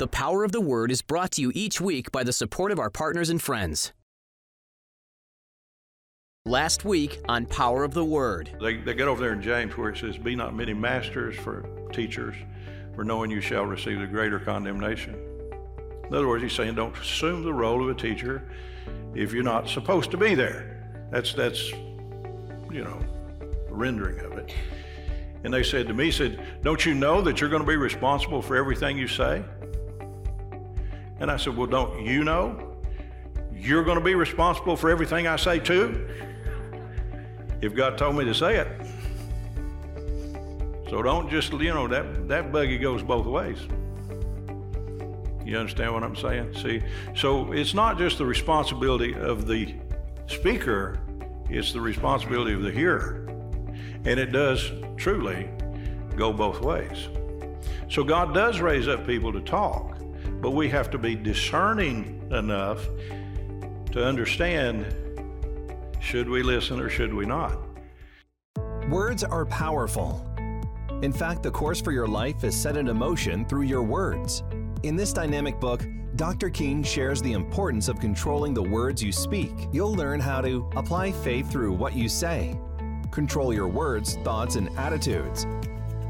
The Power of the Word is brought to you each week by the support of our partners and friends. Last week on Power of the Word. They, they get over there in James where it says, Be not many masters for teachers, for knowing you shall receive the greater condemnation. In other words, he's saying, Don't assume the role of a teacher if you're not supposed to be there. That's, that's you know, rendering of it. And they said to me, said, Don't you know that you're going to be responsible for everything you say? And I said, Well, don't you know? You're going to be responsible for everything I say too? If God told me to say it. So don't just, you know, that, that buggy goes both ways. You understand what I'm saying? See, so it's not just the responsibility of the speaker, it's the responsibility of the hearer. And it does truly go both ways. So God does raise up people to talk, but we have to be discerning enough to understand should we listen or should we not? Words are powerful. In fact, the course for your life is set into motion through your words. In this dynamic book, Dr. King shares the importance of controlling the words you speak. You'll learn how to apply faith through what you say, control your words, thoughts, and attitudes,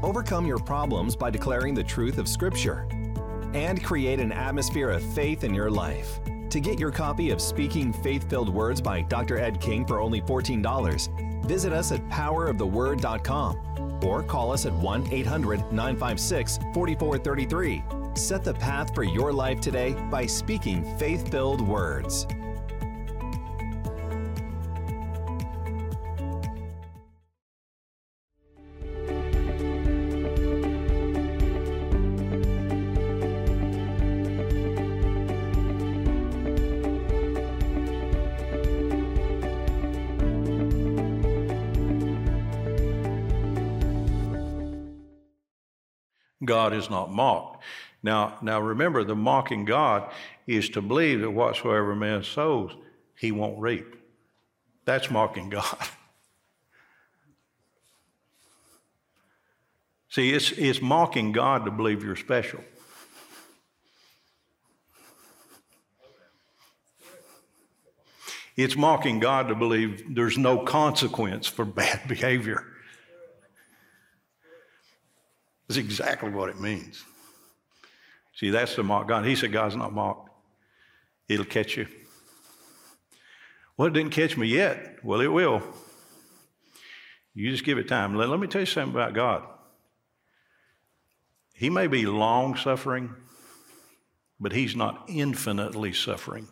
overcome your problems by declaring the truth of Scripture, and create an atmosphere of faith in your life. To get your copy of Speaking Faith Filled Words by Dr. Ed King for only $14, visit us at poweroftheword.com or call us at 1 800 956 4433. Set the path for your life today by speaking faith filled words. God is not mocked. Now, now remember, the mocking God is to believe that whatsoever man sows, he won't reap. That's mocking God. See, it's, it's mocking God to believe you're special. It's mocking God to believe there's no consequence for bad behavior. That's exactly what it means. See, that's the mock God. He said, God's not mocked. It'll catch you. Well, it didn't catch me yet. Well, it will. You just give it time. Let, let me tell you something about God. He may be long suffering, but He's not infinitely suffering.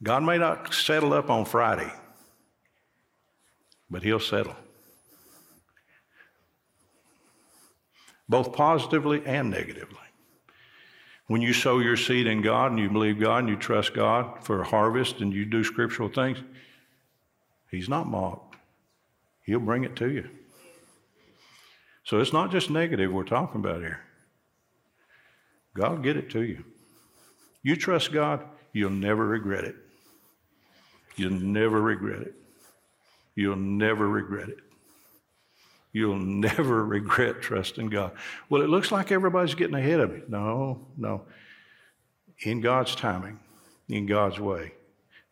God may not settle up on Friday, but He'll settle. Both positively and negatively. When you sow your seed in God and you believe God and you trust God for a harvest and you do scriptural things, He's not mocked. He'll bring it to you. So it's not just negative we're talking about here. God will get it to you. You trust God, you'll never regret it. You'll never regret it. You'll never regret it. You'll never regret trusting God. Well, it looks like everybody's getting ahead of me. No, no. In God's timing, in God's way,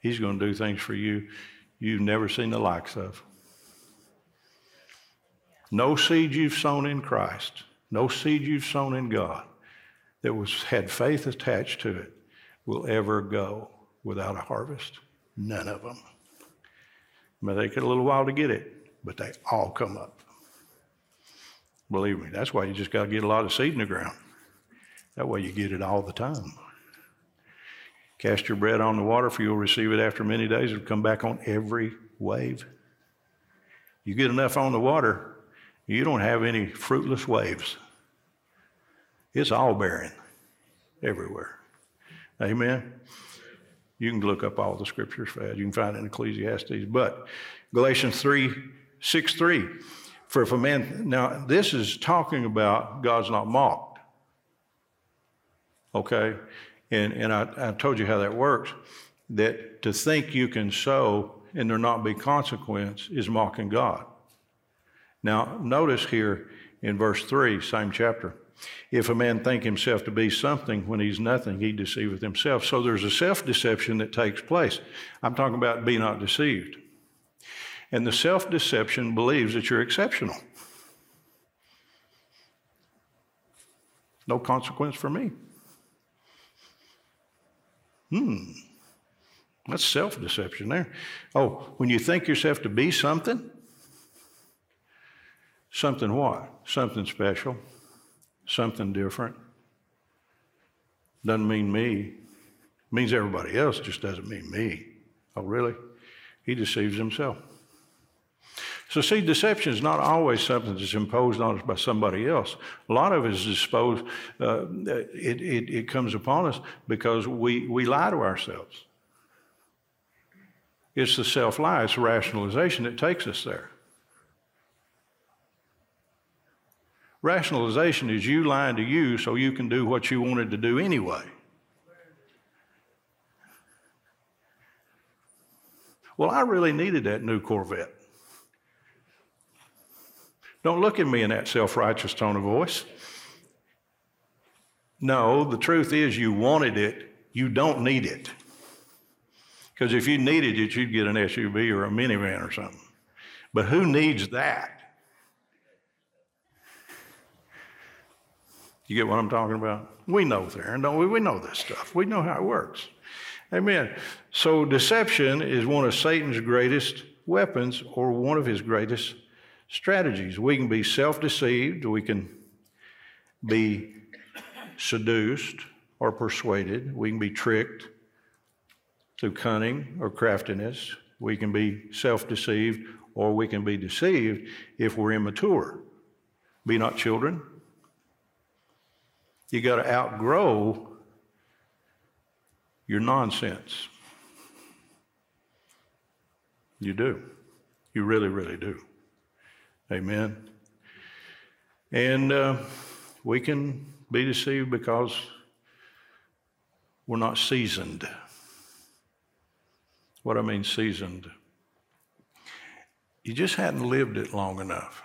He's going to do things for you you've never seen the likes of. No seed you've sown in Christ, no seed you've sown in God that was had faith attached to it will ever go without a harvest. None of them. May take a little while to get it, but they all come up. Believe me, that's why you just got to get a lot of seed in the ground. That way you get it all the time. Cast your bread on the water, for you'll receive it after many days. It'll come back on every wave. You get enough on the water, you don't have any fruitless waves. It's all bearing everywhere. Amen. You can look up all the scriptures for that. You can find it in Ecclesiastes. But Galatians 3 6 3. For if a man, now this is talking about God's not mocked. Okay? And, and I, I told you how that works. That to think you can sow and there not be consequence is mocking God. Now, notice here in verse 3, same chapter. If a man think himself to be something when he's nothing, he deceiveth himself. So there's a self deception that takes place. I'm talking about be not deceived. And the self deception believes that you're exceptional. No consequence for me. Hmm. That's self deception there. Oh, when you think yourself to be something, something what? Something special, something different. Doesn't mean me. Means everybody else, just doesn't mean me. Oh, really? He deceives himself. So, see, deception is not always something that's imposed on us by somebody else. A lot of it is disposed, uh, it, it, it comes upon us because we, we lie to ourselves. It's the self lie, it's rationalization that takes us there. Rationalization is you lying to you so you can do what you wanted to do anyway. Well, I really needed that new Corvette. Don't look at me in that self righteous tone of voice. No, the truth is you wanted it, you don't need it. Because if you needed it, you'd get an SUV or a minivan or something. But who needs that? You get what I'm talking about? We know there, don't we? We know this stuff. We know how it works. Amen. So deception is one of Satan's greatest weapons or one of his greatest strategies. We can be self deceived, we can be seduced or persuaded, we can be tricked through cunning or craftiness, we can be self deceived, or we can be deceived if we're immature. Be not children. You got to outgrow your nonsense. You do. You really, really do. Amen. And uh, we can be deceived because we're not seasoned. What I mean, seasoned. You just hadn't lived it long enough,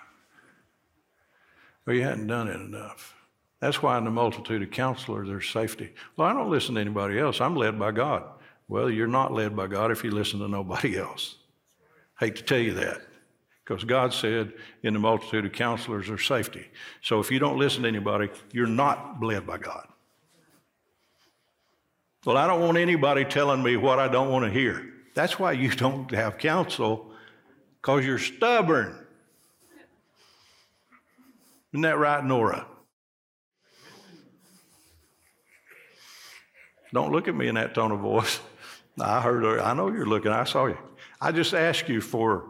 or you hadn't done it enough. That's why in the multitude of counselors there's safety. Well, I don't listen to anybody else. I'm led by God. Well, you're not led by God if you listen to nobody else. Hate to tell you that. Because God said in the multitude of counselors there's safety. So if you don't listen to anybody, you're not led by God. Well, I don't want anybody telling me what I don't want to hear. That's why you don't have counsel, because you're stubborn. Isn't that right, Nora? Don't look at me in that tone of voice. I heard her. I know you're looking. I saw you. I just asked you for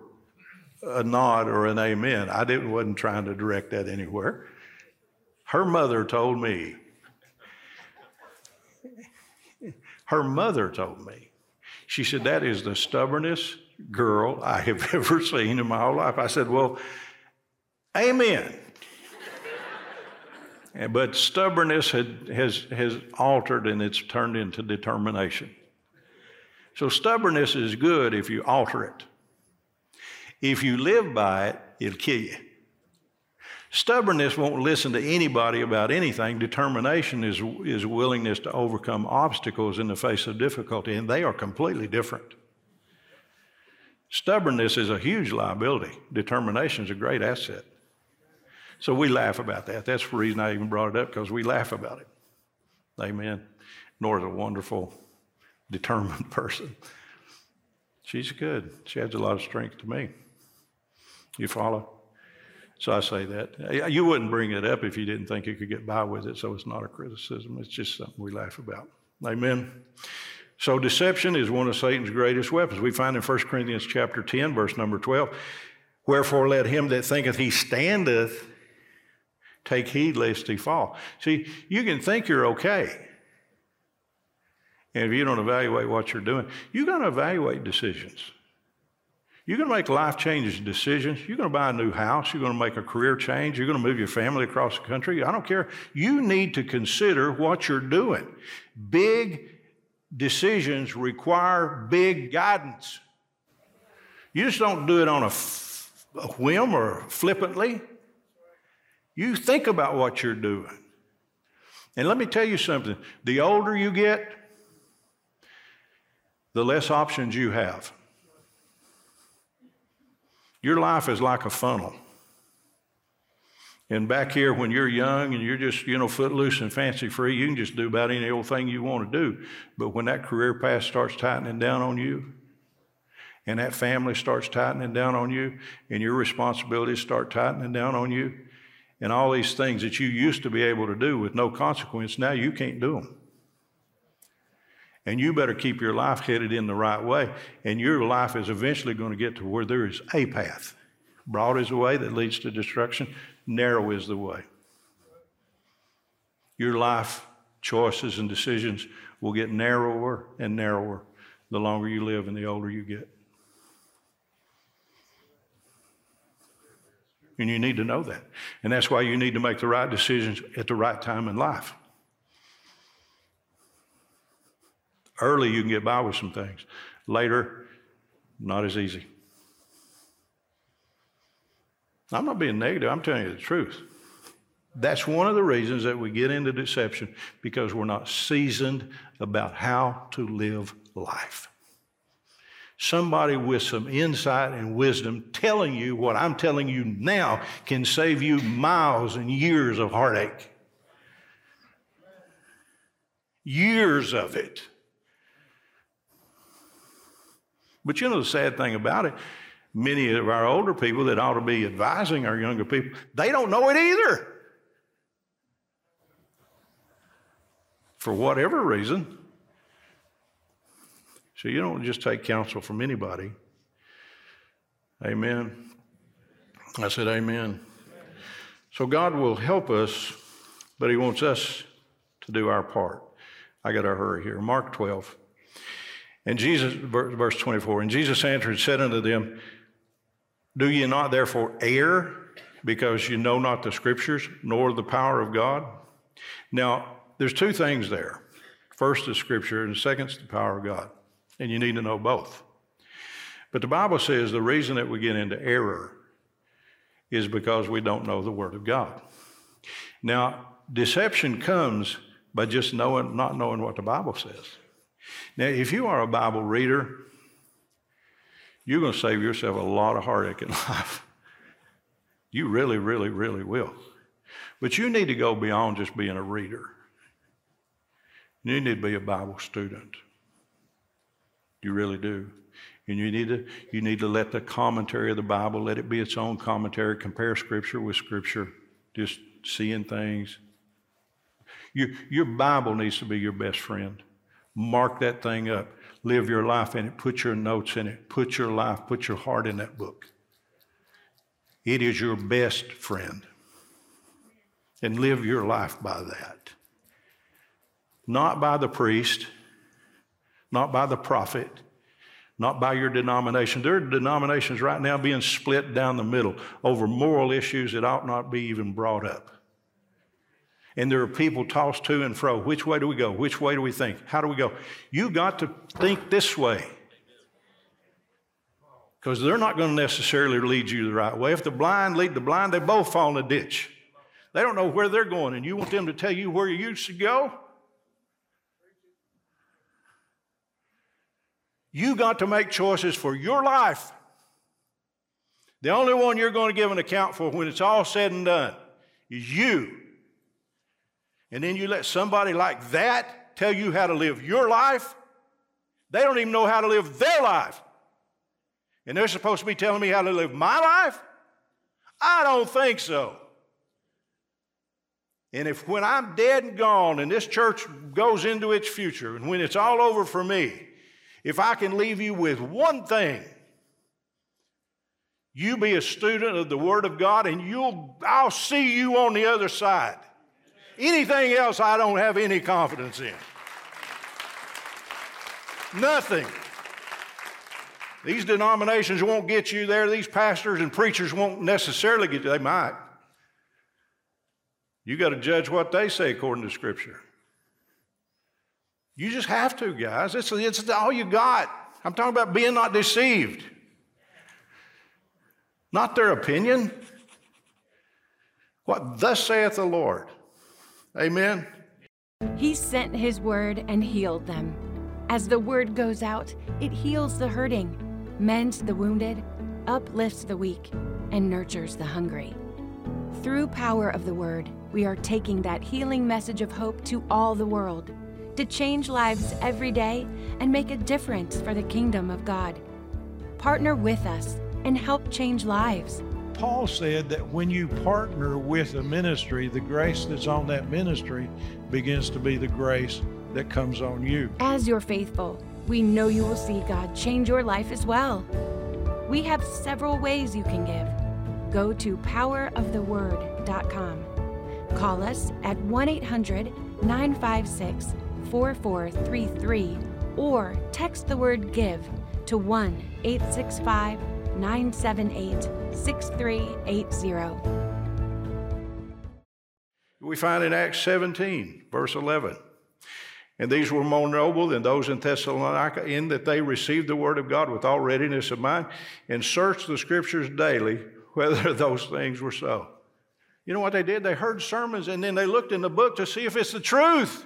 a nod or an amen. I didn't, wasn't trying to direct that anywhere. Her mother told me. Her mother told me. She said, That is the stubbornest girl I have ever seen in my whole life. I said, Well, amen. but stubbornness had, has, has altered and it's turned into determination. So stubbornness is good if you alter it. If you live by it, it'll kill you. Stubbornness won't listen to anybody about anything. Determination is, is willingness to overcome obstacles in the face of difficulty, and they are completely different. Stubbornness is a huge liability. Determination is a great asset. So we laugh about that. That's the reason I even brought it up, because we laugh about it. Amen. Nora's a wonderful, determined person. She's good. She adds a lot of strength to me. You follow? So I say that. You wouldn't bring it up if you didn't think you could get by with it, so it's not a criticism. It's just something we laugh about. Amen. So deception is one of Satan's greatest weapons. We find in 1 Corinthians chapter 10, verse number 12, wherefore let him that thinketh he standeth take heed lest he fall. See, you can think you're okay. And if you don't evaluate what you're doing, you're going to evaluate decisions. You're going to make life changing decisions. You're going to buy a new house. You're going to make a career change. You're going to move your family across the country. I don't care. You need to consider what you're doing. Big decisions require big guidance. You just don't do it on a, a whim or flippantly. You think about what you're doing. And let me tell you something the older you get, the less options you have. Your life is like a funnel. And back here, when you're young and you're just, you know, footloose and fancy free, you can just do about any old thing you want to do. But when that career path starts tightening down on you, and that family starts tightening down on you, and your responsibilities start tightening down on you, and all these things that you used to be able to do with no consequence, now you can't do them. And you better keep your life headed in the right way. And your life is eventually going to get to where there is a path. Broad is the way that leads to destruction, narrow is the way. Your life choices and decisions will get narrower and narrower the longer you live and the older you get. And you need to know that. And that's why you need to make the right decisions at the right time in life. Early, you can get by with some things. Later, not as easy. I'm not being negative, I'm telling you the truth. That's one of the reasons that we get into deception because we're not seasoned about how to live life. Somebody with some insight and wisdom telling you what I'm telling you now can save you miles and years of heartache. Years of it. But you know the sad thing about it, many of our older people that ought to be advising our younger people, they don't know it either. For whatever reason. So you don't just take counsel from anybody. Amen. I said, Amen. So God will help us, but He wants us to do our part. I got to hurry here. Mark 12. And Jesus, verse 24, and Jesus answered and said unto them, Do ye not therefore err because you know not the scriptures nor the power of God? Now, there's two things there. First is scripture, and second is the power of God. And you need to know both. But the Bible says the reason that we get into error is because we don't know the Word of God. Now, deception comes by just knowing, not knowing what the Bible says. Now, if you are a Bible reader, you're going to save yourself a lot of heartache in life. You really, really, really will. But you need to go beyond just being a reader. You need to be a Bible student. You really do. And you need to you need to let the commentary of the Bible let it be its own commentary. Compare Scripture with Scripture. Just seeing things. Your, your Bible needs to be your best friend. Mark that thing up. Live your life in it. Put your notes in it. Put your life, put your heart in that book. It is your best friend. And live your life by that. Not by the priest, not by the prophet, not by your denomination. There are denominations right now being split down the middle over moral issues that ought not be even brought up. And there are people tossed to and fro. Which way do we go? Which way do we think? How do we go? You got to think this way. Because they're not going to necessarily lead you the right way. If the blind lead the blind, they both fall in a ditch. They don't know where they're going, and you want them to tell you where you should go? You got to make choices for your life. The only one you're going to give an account for when it's all said and done is you. And then you let somebody like that tell you how to live your life. They don't even know how to live their life. And they're supposed to be telling me how to live my life? I don't think so. And if when I'm dead and gone and this church goes into its future and when it's all over for me, if I can leave you with one thing, you be a student of the Word of God and you'll, I'll see you on the other side. Anything else, I don't have any confidence in. Nothing. These denominations won't get you there. These pastors and preachers won't necessarily get you. They might. You got to judge what they say according to Scripture. You just have to, guys. It's, it's all you got. I'm talking about being not deceived, not their opinion. What thus saith the Lord. Amen. He sent His word and healed them. As the word goes out, it heals the hurting, mends the wounded, uplifts the weak, and nurtures the hungry. Through power of the word, we are taking that healing message of hope to all the world to change lives every day and make a difference for the kingdom of God. Partner with us and help change lives. Paul said that when you partner with a ministry, the grace that's on that ministry begins to be the grace that comes on you. As you're faithful, we know you will see God change your life as well. We have several ways you can give. Go to poweroftheword.com. Call us at 1 800 956 4433 or text the word give to 1 865 978 6380. We find in Acts 17, verse 11. And these were more noble than those in Thessalonica, in that they received the word of God with all readiness of mind and searched the scriptures daily whether those things were so. You know what they did? They heard sermons and then they looked in the book to see if it's the truth.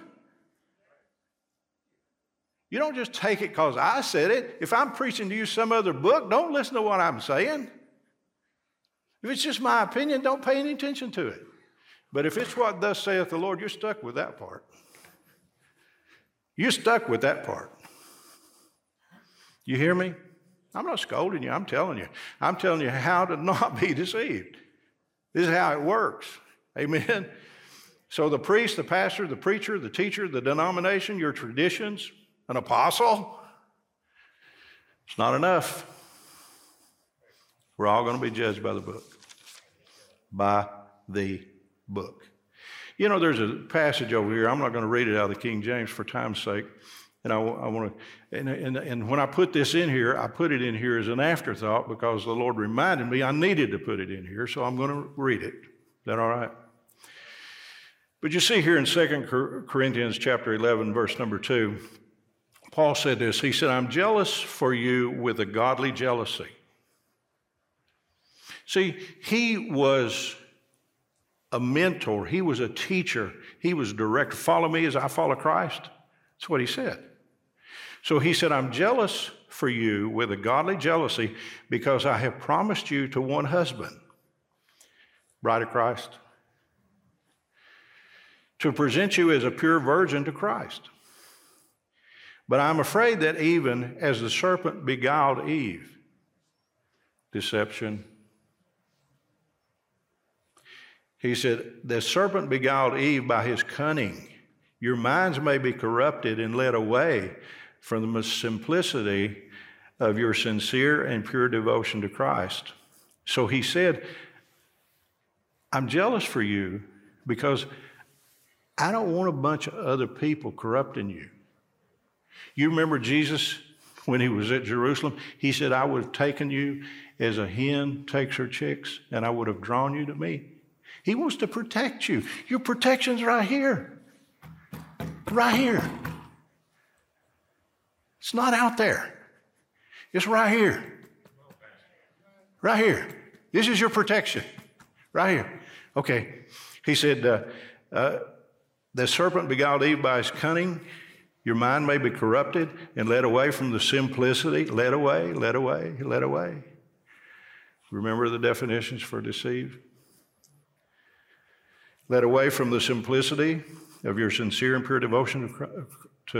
You don't just take it because I said it. If I'm preaching to you some other book, don't listen to what I'm saying. If it's just my opinion, don't pay any attention to it. But if it's what thus saith the Lord, you're stuck with that part. You're stuck with that part. You hear me? I'm not scolding you, I'm telling you. I'm telling you how to not be deceived. This is how it works. Amen. So the priest, the pastor, the preacher, the teacher, the denomination, your traditions, an apostle, it's not enough. We're all going to be judged by the book. By the book. You know, there's a passage over here. I'm not going to read it out of the King James for time's sake. And I, I want to, and, and, and when I put this in here, I put it in here as an afterthought because the Lord reminded me I needed to put it in here, so I'm going to read it. Is that all right? But you see here in 2 Corinthians chapter 11, verse number 2, Paul said this. He said, I'm jealous for you with a godly jealousy. See, he was a mentor, he was a teacher, he was direct. Follow me as I follow Christ. That's what he said. So he said, I'm jealous for you with a godly jealousy because I have promised you to one husband, bride of Christ, to present you as a pure virgin to Christ. But I'm afraid that even as the serpent beguiled Eve, deception, he said, The serpent beguiled Eve by his cunning. Your minds may be corrupted and led away from the simplicity of your sincere and pure devotion to Christ. So he said, I'm jealous for you because I don't want a bunch of other people corrupting you. You remember Jesus when he was at Jerusalem? He said, I would have taken you as a hen takes her chicks, and I would have drawn you to me. He wants to protect you. Your protection's right here. Right here. It's not out there. It's right here. Right here. This is your protection. Right here. Okay. He said, uh, uh, The serpent beguiled Eve by his cunning. Your mind may be corrupted and led away from the simplicity. Led away, led away, led away. Remember the definitions for deceive? Led away from the simplicity of your sincere and pure devotion to,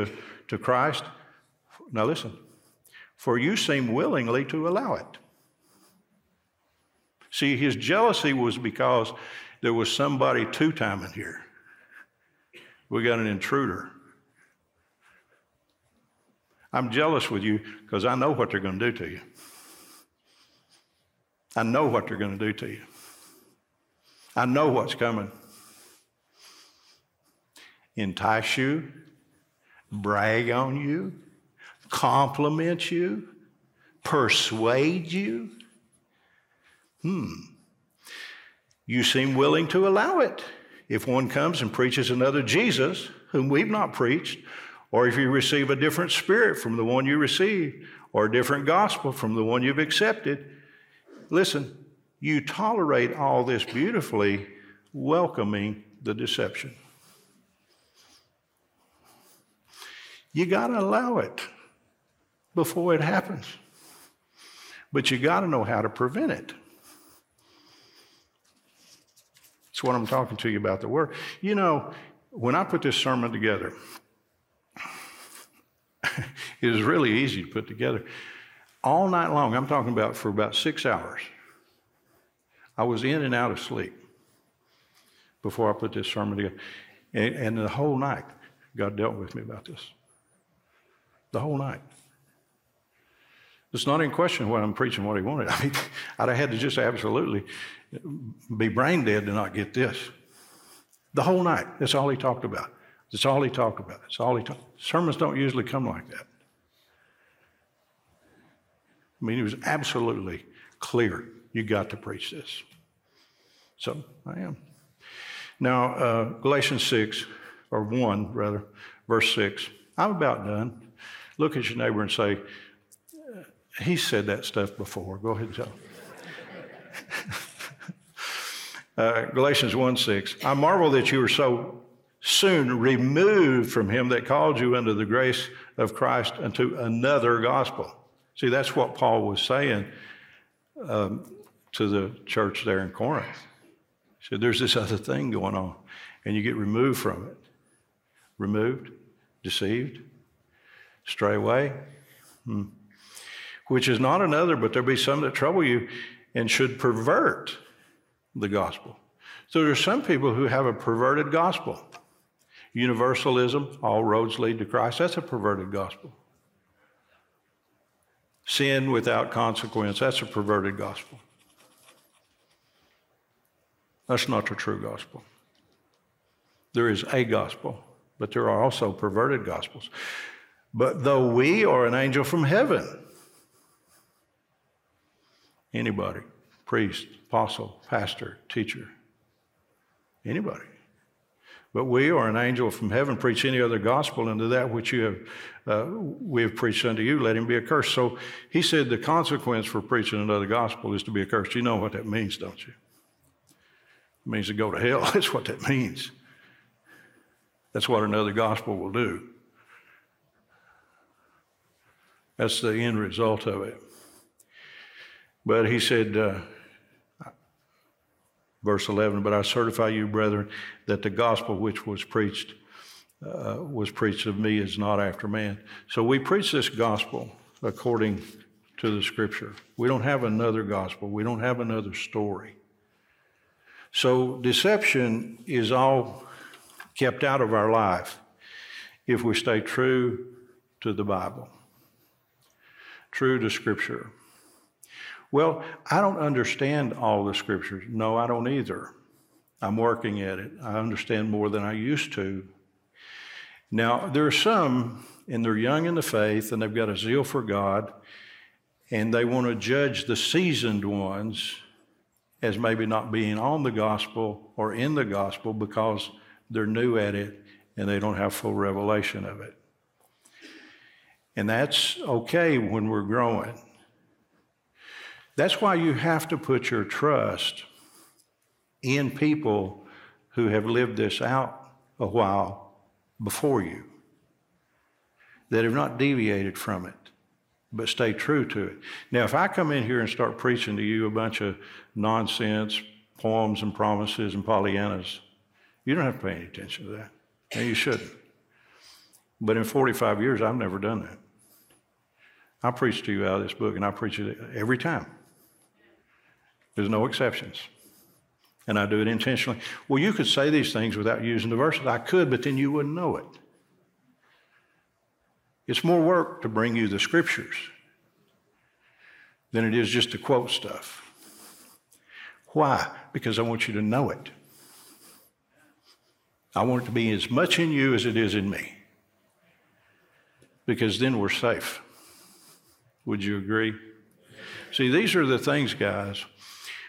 to, to Christ. Now listen, for you seem willingly to allow it. See, his jealousy was because there was somebody two timing here. We got an intruder. I'm jealous with you because I know what they're going to do to you. I know what they're going to do to you. I know what's coming entice you, brag on you, compliment you, persuade you. Hmm. You seem willing to allow it. If one comes and preaches another Jesus, whom we've not preached, or if you receive a different spirit from the one you received, or a different gospel from the one you've accepted, listen, you tolerate all this beautifully, welcoming the deception. You got to allow it before it happens. But you got to know how to prevent it. That's what I'm talking to you about the word. You know, when I put this sermon together, it was really easy to put together. All night long, I'm talking about for about six hours, I was in and out of sleep before I put this sermon together. And, and the whole night, God dealt with me about this. The whole night. It's not in question what I'm preaching, what he wanted. I mean, I'd have had to just absolutely be brain dead to not get this. The whole night. That's all he talked about. That's all he talked about. That's all he talked. Sermons don't usually come like that. I mean, he was absolutely clear. You got to preach this. So I am. Now, uh, Galatians 6, or 1 rather, verse 6. I'm about done. Look at your neighbor and say, He said that stuff before. Go ahead and tell him. uh, Galatians 1 6. I marvel that you are so soon removed from him that called you into the grace of Christ unto another gospel. See, that's what Paul was saying um, to the church there in Corinth. He said, There's this other thing going on, and you get removed from it. Removed, deceived, stray away. Hmm. Which is not another, but there be some that trouble you and should pervert the gospel. So there's some people who have a perverted gospel. Universalism, all roads lead to Christ, that's a perverted gospel. Sin without consequence, that's a perverted gospel. That's not the true gospel. There is a gospel, but there are also perverted gospels. But though we are an angel from heaven, anybody, priest, apostle, pastor, teacher, anybody. But we or an angel from heaven preach any other gospel, unto that which you have uh, we have preached unto you, let him be accursed. So he said the consequence for preaching another gospel is to be accursed. You know what that means, don't you? It means to go to hell. That's what that means. That's what another gospel will do. That's the end result of it. But he said, uh, verse 11, but I certify you, brethren, that the gospel which was preached uh, was preached of me is not after man. So we preach this gospel according to the scripture. We don't have another gospel, we don't have another story. So deception is all kept out of our life if we stay true to the Bible, true to Scripture. Well, I don't understand all the Scriptures. No, I don't either. I'm working at it. I understand more than I used to. Now, there are some, and they're young in the faith, and they've got a zeal for God, and they want to judge the seasoned ones as maybe not being on the gospel or in the gospel because they're new at it and they don't have full revelation of it. And that's okay when we're growing. That's why you have to put your trust in people who have lived this out a while before you, that have not deviated from it but stay true to it. Now, if I come in here and start preaching to you a bunch of nonsense, poems and promises and Pollyannas, you don't have to pay any attention to that. And you shouldn't. But in 45 years, I've never done that. I preach to you out of this book, and I preach it every time. There's no exceptions. And I do it intentionally. Well, you could say these things without using the verses. I could, but then you wouldn't know it. It's more work to bring you the scriptures than it is just to quote stuff. Why? Because I want you to know it. I want it to be as much in you as it is in me. Because then we're safe. Would you agree? See, these are the things, guys.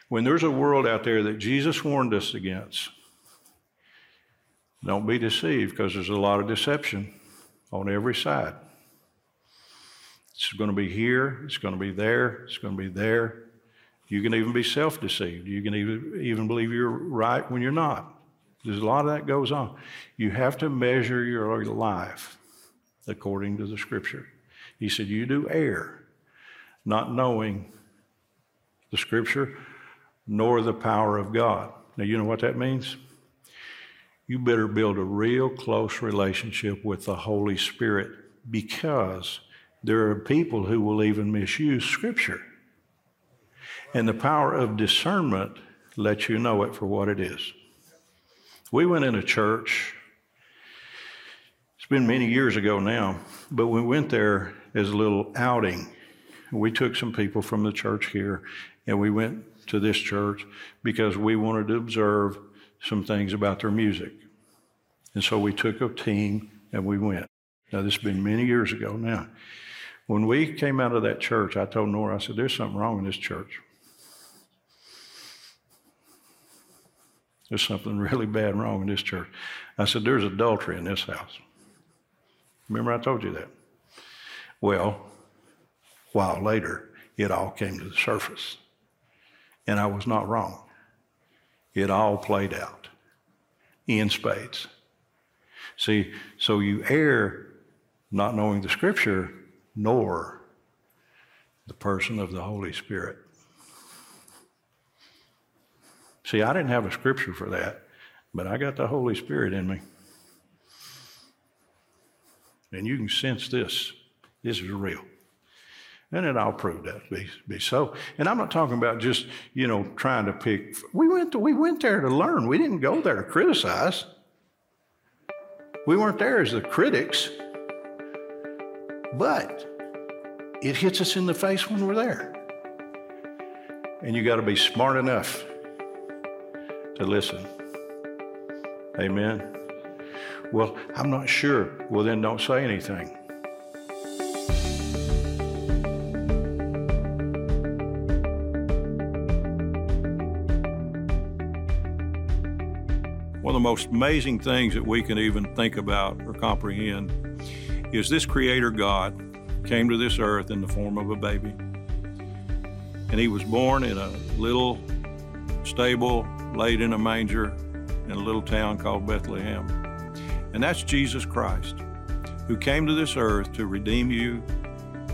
When there's a world out there that Jesus warned us against, don't be deceived because there's a lot of deception on every side. It's going to be here, it's going to be there, it's going to be there. You can even be self deceived. You can even, even believe you're right when you're not. There's a lot of that goes on. You have to measure your life according to the scripture. He said, You do err, not knowing the scripture nor the power of God. Now, you know what that means? You better build a real close relationship with the Holy Spirit because there are people who will even misuse scripture. And the power of discernment lets you know it for what it is. We went in a church, it's been many years ago now, but we went there as a little outing. We took some people from the church here and we went to this church because we wanted to observe some things about their music. And so we took a team and we went. Now, this has been many years ago now. When we came out of that church, I told Nora, I said, there's something wrong in this church. There's something really bad wrong in this church. I said, There's adultery in this house. Remember, I told you that? Well, while later, it all came to the surface. And I was not wrong. It all played out in spades. See, so you err not knowing the scripture nor the person of the Holy Spirit. See, I didn't have a scripture for that, but I got the Holy Spirit in me. And you can sense this. This is real. And it all proved that to be, be so. And I'm not talking about just, you know, trying to pick. We went, to, we went there to learn. We didn't go there to criticize. We weren't there as the critics. But it hits us in the face when we're there. And you got to be smart enough to listen. Amen. Well, I'm not sure. Well, then don't say anything. The most amazing things that we can even think about or comprehend is this Creator God came to this earth in the form of a baby. And he was born in a little stable laid in a manger in a little town called Bethlehem. And that's Jesus Christ, who came to this earth to redeem you.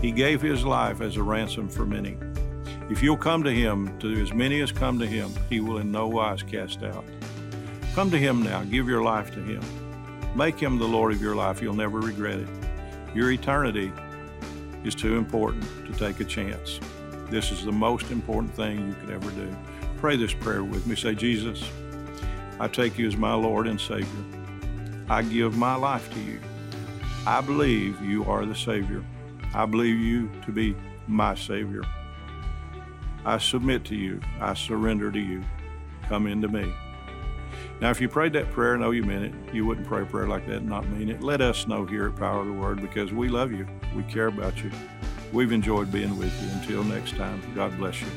He gave his life as a ransom for many. If you'll come to him, to as many as come to him, he will in no wise cast out. Come to him now, give your life to him. Make him the Lord of your life. You'll never regret it. Your eternity is too important to take a chance. This is the most important thing you could ever do. Pray this prayer with me. Say, Jesus, I take you as my Lord and Savior. I give my life to you. I believe you are the Savior. I believe you to be my Savior. I submit to you. I surrender to you. Come into me. Now, if you prayed that prayer, I know you meant it. You wouldn't pray a prayer like that and not mean it. Let us know here at Power of the Word because we love you. We care about you. We've enjoyed being with you. Until next time, God bless you.